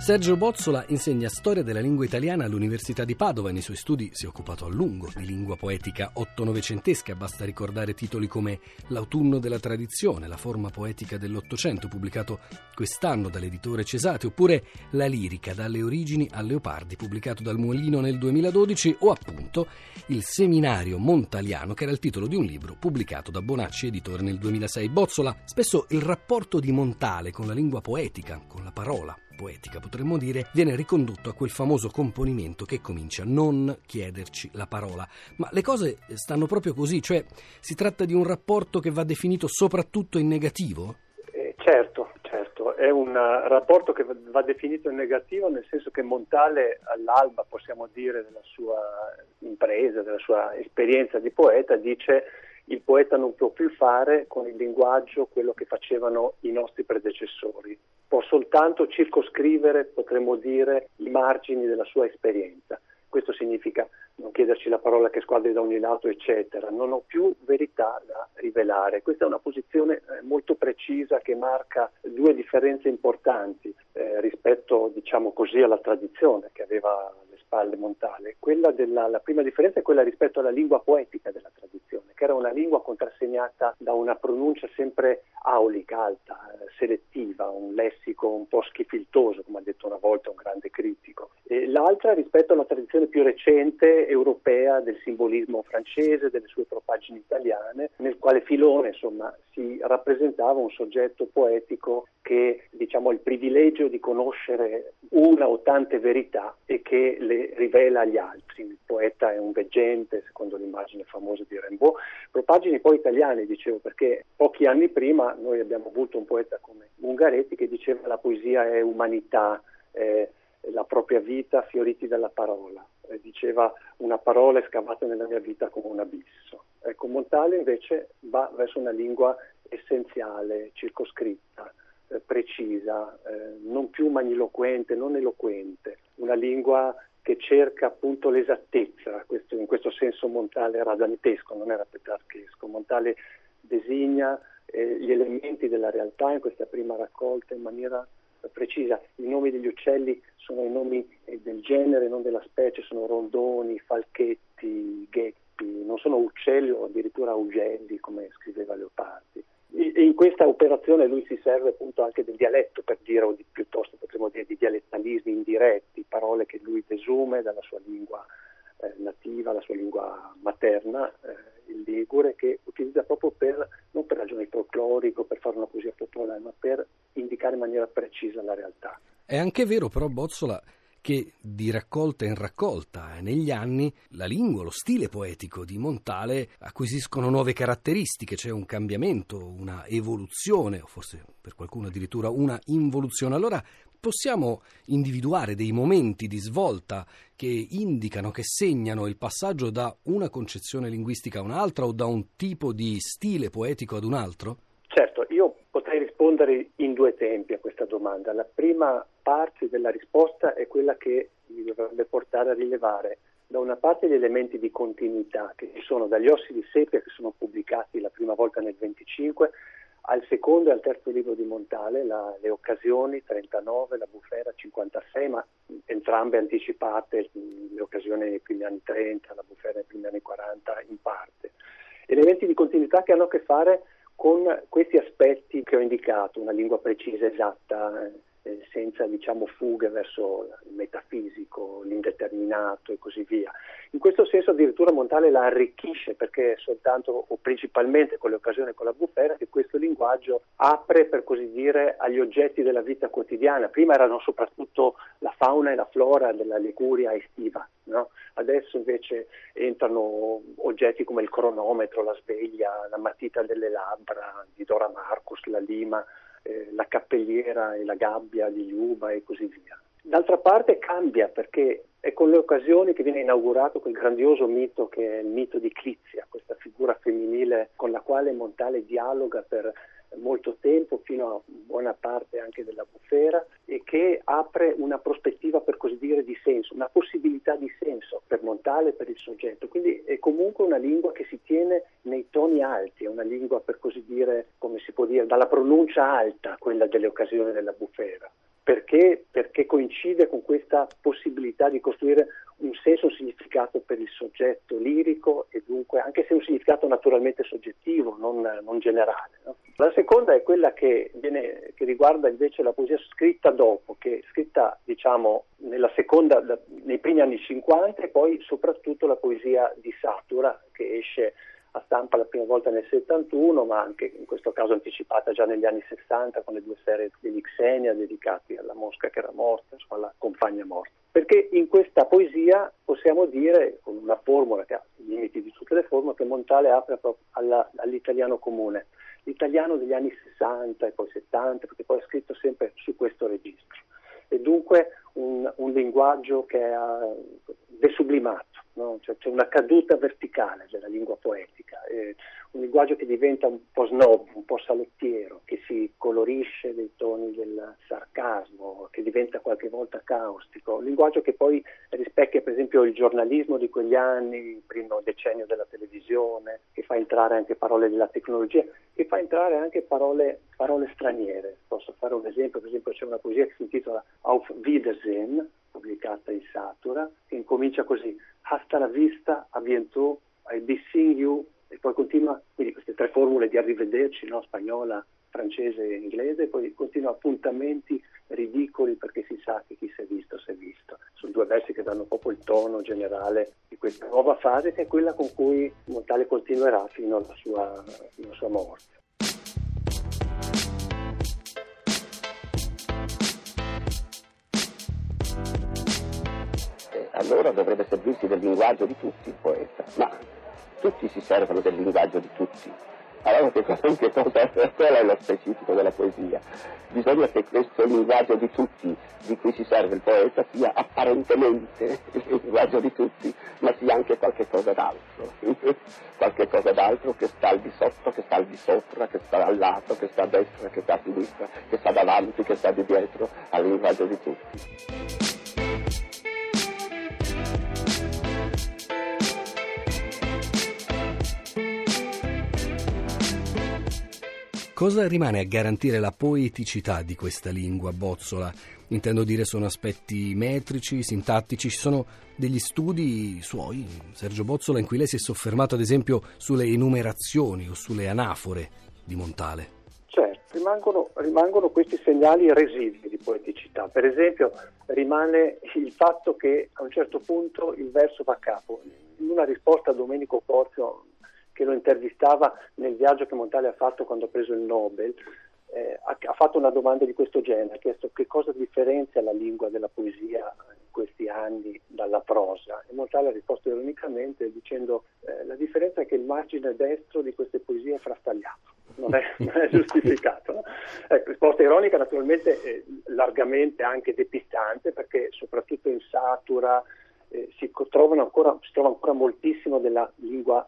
Sergio Bozzola insegna storia della lingua italiana all'Università di Padova e nei suoi studi si è occupato a lungo di lingua poetica otto-novecentesca. Basta ricordare titoli come L'autunno della tradizione, la forma poetica dell'Ottocento, pubblicato quest'anno dall'editore Cesate, oppure La lirica dalle origini a Leopardi, pubblicato dal Mulino nel 2012, o appunto Il seminario montaliano, che era il titolo di un libro pubblicato da Bonacci, editore nel 2006. Bozzola, spesso il rapporto di Montale con la lingua poetica, con la parola, poetica, potremmo dire, viene ricondotto a quel famoso componimento che comincia non chiederci la parola. Ma le cose stanno proprio così, cioè si tratta di un rapporto che va definito soprattutto in negativo? Eh, certo, certo, è un uh, rapporto che va definito in negativo nel senso che Montale all'alba, possiamo dire, della sua impresa, della sua esperienza di poeta, dice il poeta non può più fare con il linguaggio quello che facevano i nostri predecessori, può soltanto circoscrivere, potremmo dire, i margini della sua esperienza. Questo significa non chiederci la parola che squadri da ogni lato, eccetera. Non ho più verità da rivelare. Questa è una posizione eh, molto precisa che marca due differenze importanti eh, rispetto, diciamo così, alla tradizione che aveva spalle Montale. Della, la prima differenza è quella rispetto alla lingua poetica della tradizione, che era una lingua contrassegnata da una pronuncia sempre aulica, alta, eh, selettiva, un lessico un po' schifiltoso, come ha detto una volta un grande critico. E l'altra rispetto alla tradizione più recente europea del simbolismo francese, delle sue propaggini italiane, nel quale Filone insomma, si rappresentava un soggetto poetico che diciamo, ha il privilegio di conoscere una o tante verità e che le rivela agli altri. Il poeta è un veggente, secondo l'immagine famosa di Rimbaud. Propaggini poi italiane, dicevo, perché pochi anni prima noi abbiamo avuto un poeta come Ungaretti che diceva la poesia è umanità, è la propria vita fioriti dalla parola. E diceva una parola è scavata nella mia vita come un abisso. Ecco, Montale invece va verso una lingua essenziale, circoscritta, eh, precisa, eh, non più magniloquente, non eloquente, una lingua che cerca appunto l'esattezza, questo, in questo senso Montale era dantesco, non era petrarchesco, Montale designa eh, gli elementi della realtà in questa prima raccolta in maniera precisa. I nomi degli uccelli sono i nomi eh, del genere, non della specie, sono rondoni, falchetti, gheppi, non sono uccelli o addirittura ugelli come scriveva Leopardi in questa operazione lui si serve appunto anche del dialetto per dire, o di, piuttosto potremmo dire di dialettalismi indiretti, parole che lui desume dalla sua lingua eh, nativa, la sua lingua materna, eh, il ligure, che utilizza proprio per, non per ragioni folcloriche per fare una poesia popolare, ma per indicare in maniera precisa la realtà. È anche vero però, Bozzola, che di raccolta in raccolta e negli anni la lingua, lo stile poetico di Montale acquisiscono nuove caratteristiche, c'è un cambiamento, una evoluzione, o forse per qualcuno addirittura una involuzione. Allora possiamo individuare dei momenti di svolta che indicano, che segnano il passaggio da una concezione linguistica a un'altra o da un tipo di stile poetico ad un altro? Io potrei rispondere in due tempi a questa domanda. La prima parte della risposta è quella che mi dovrebbe portare a rilevare da una parte gli elementi di continuità che ci sono dagli ossi di Sepia che sono pubblicati la prima volta nel 25 al secondo e al terzo libro di Montale, la, le occasioni 39, la bufera 56, ma entrambe anticipate, le occasioni nei primi anni 30, la bufera nei primi anni 40 in parte. Elementi di continuità che hanno a che fare con questi aspetti che ho indicato, una lingua precisa, esatta, eh, senza diciamo, fughe verso il metafisico, l'indeterminato e così via. In questo senso addirittura Montale la arricchisce perché soltanto o principalmente con le occasioni con la bufera che questo linguaggio apre per così dire agli oggetti della vita quotidiana. Prima erano soprattutto la fauna e la flora della Liguria estiva, no? adesso invece entrano oggetti come il cronometro, la sveglia, la matita delle labbra di Dora Marcus, la lima eh, la cappelliera e la gabbia di Liuba e così via. D'altra parte cambia perché è con le occasioni che viene inaugurato quel grandioso mito che è il mito di Clizia, questa figura femminile con la quale Montale dialoga per molto tempo, fino a buona parte anche della bufera, e che apre una prospettiva per così dire di senso, una possibilità di senso per Montale e per il soggetto. Quindi è comunque una lingua che si tiene nei toni alti, è una lingua per così dire, come si può dire, dalla pronuncia alta, quella delle occasioni della bufera. perché, perché coincide con questa possibilità di costruire un senso, un significato per il soggetto lirico e dunque anche se un significato naturalmente soggettivo, non, non generale. No? La seconda è quella che, viene, che, riguarda invece la poesia scritta dopo, che è scritta diciamo seconda, nei primi anni 50 e poi soprattutto la poesia di Satura che esce a stampa la prima volta nel 71, ma anche in questo caso anticipata già negli anni 60 con le due serie degli Xenia dedicati alla mosca che era morta, insomma alla compagna morta. Perché in questa poesia possiamo dire, con una formula che ha i limiti di tutte le formule, che Montale apre proprio alla, all'italiano comune, l'italiano degli anni 60 e poi 70, perché poi è scritto sempre su questo registro. E dunque un, un linguaggio che è desublimato no? cioè, c'è una caduta verticale della lingua poetica, linguaggio che diventa un po' snob, un po' salottiero, che si colorisce dei toni del sarcasmo, che diventa qualche volta caustico, un linguaggio che poi rispecchia per esempio il giornalismo di quegli anni, il primo decennio della televisione, che fa entrare anche parole della tecnologia, che fa entrare anche parole, parole straniere. Posso fare un esempio, per esempio c'è una poesia che si intitola Auf Wiedersehen, pubblicata in Satura, che incomincia così, hasta la vista, a bientôt, I be seeing you, e poi continua, quindi queste tre formule di arrivederci, no? spagnola, francese e inglese, e poi continua appuntamenti ridicoli perché si sa che chi si è visto si è visto. Sono due versi che danno proprio il tono generale di questa nuova fase che è quella con cui Montale continuerà fino alla sua, fino alla sua morte. allora dovrebbe servirsi del linguaggio di tutti il poeta, ma tutti si servono del linguaggio di tutti. Allora che cosa, che cosa qual è lo specifico della poesia? Bisogna che questo linguaggio di tutti di cui si serve il poeta sia apparentemente il linguaggio di tutti, ma sia anche qualche cosa d'altro, qualche cosa d'altro che sta al di sotto, che sta al di sopra, che sta al lato, che sta a destra, che sta a sinistra, che sta davanti, che sta di dietro, al linguaggio di tutti. Cosa rimane a garantire la poeticità di questa lingua bozzola? Intendo dire sono aspetti metrici, sintattici, ci sono degli studi suoi, Sergio Bozzola, in cui lei si è soffermato ad esempio sulle enumerazioni o sulle anafore di Montale. Certo, rimangono, rimangono questi segnali residui di poeticità. Per esempio rimane il fatto che a un certo punto il verso va a capo. In una risposta a Domenico Porzio che lo intervistava nel viaggio che Montale ha fatto quando ha preso il Nobel, eh, ha, ha, fatto una domanda di questo genere, ha chiesto che cosa differenzia la lingua della poesia in questi anni dalla prosa e Montale ha risposto ironicamente dicendo eh, la differenza è che il margine destro di queste poesie è frastagliato, non è, non è giustificato. No? Ecco, risposta ironica naturalmente eh, largamente anche depistante perché soprattutto in Satura eh, si, ancora, si trova ancora moltissimo della lingua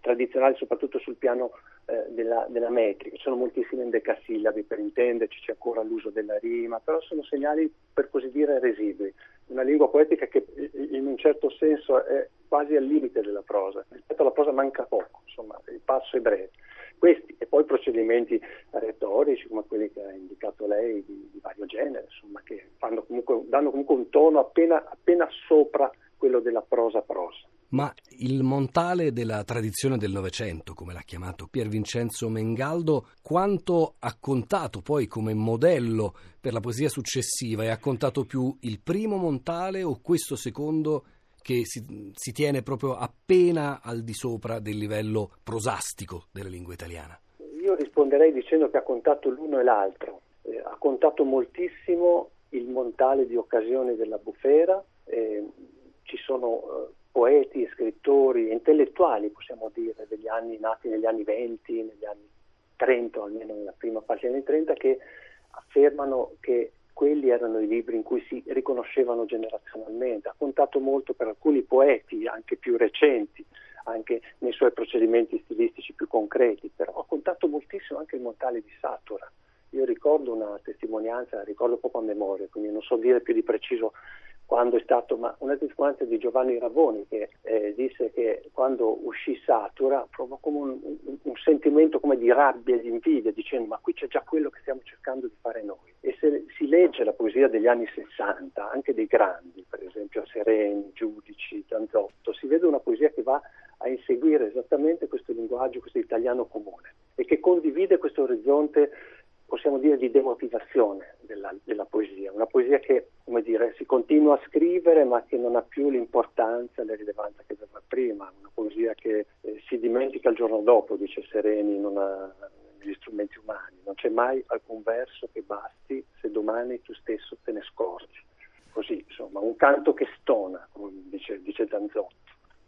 tradizionali soprattutto sul piano eh, della, della, metrica, ci sono moltissimi endecasillabi per intenderci, c'è ancora l'uso della rima, però sono segnali per così dire residui, una lingua poetica che in un certo senso è quasi al limite della prosa, rispetto alla prosa manca poco, insomma il passo è breve. Questi e poi procedimenti retorici come quelli che ha indicato lei di, di vario genere, insomma, che comunque, danno comunque un tono appena, appena sopra quello della prosa-prosa. Ma il montale della tradizione del Novecento, come l'ha chiamato Pier Vincenzo Mengaldo, quanto ha contato poi come modello per la poesia successiva? E ha contato più il primo montale o questo secondo che si, si tiene proprio appena al di sopra del livello prosastico della lingua italiana? Io risponderei dicendo che ha contato l'uno e l'altro. Eh, ha contato moltissimo il montale di occasione della bufera. Eh, ci sono eh, poeti, scrittori, intellettuali, possiamo dire, degli anni nati negli anni 20, negli anni 30, almeno nella prima parte degli anni 30, che affermano che quelli erano i libri in cui si riconoscevano generazionalmente. Ha contato molto per alcuni poeti, anche più recenti, anche nei suoi procedimenti stilistici più concreti, però ha contato moltissimo anche il Montale di Satura. Io ricordo una testimonianza, ricordo proprio a memoria, quindi non so dire più di preciso quando è stato, ma una testimonianza di Giovanni Ravoni che eh, disse che quando uscì Satura provò come un, un, un, sentimento come di rabbia e di invidia, dicendo ma qui c'è già quello che stiamo cercando di fare noi. E se si legge la poesia degli anni 60, anche dei grandi, per esempio Sereni, Giudici, Zanzotto, si vede una poesia che va a inseguire esattamente questo linguaggio, questo italiano comune e che condivide questo orizzonte, possiamo dire, di demotivazione della, della poesia, una poesia che, dire, si continua a scrivere ma che non ha più l'importanza e la rilevanza che aveva prima, una poesia che eh, si dimentica il giorno dopo, dice Sereni in una gli strumenti umani, non c'è mai alcun verso che basti se domani tu stesso te ne scorgi. Così, insomma, un canto che stona, come dice, dice Zanzotto.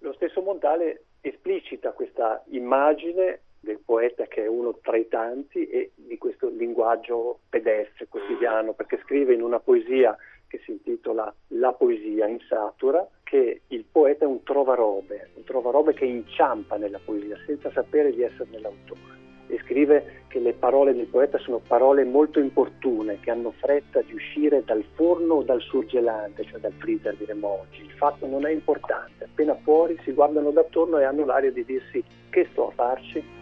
Lo stesso Montale esplicita questa immagine del poeta che è uno tra i tanti e di questo linguaggio pedestre, quotidiano, perché scrive in una poesia che si intitola La poesia in satura, che il poeta è un trovarobe, un trovarobe che inciampa nella poesia senza sapere di esserne l'autore e scrive che le parole del poeta sono parole molto importune, che hanno fretta di uscire dal forno o dal surgelante, cioè dal freezer diremmo oggi. Il fatto non è importante, appena fuori si guardano d'attorno e hanno l'aria di dirsi che sto a farci?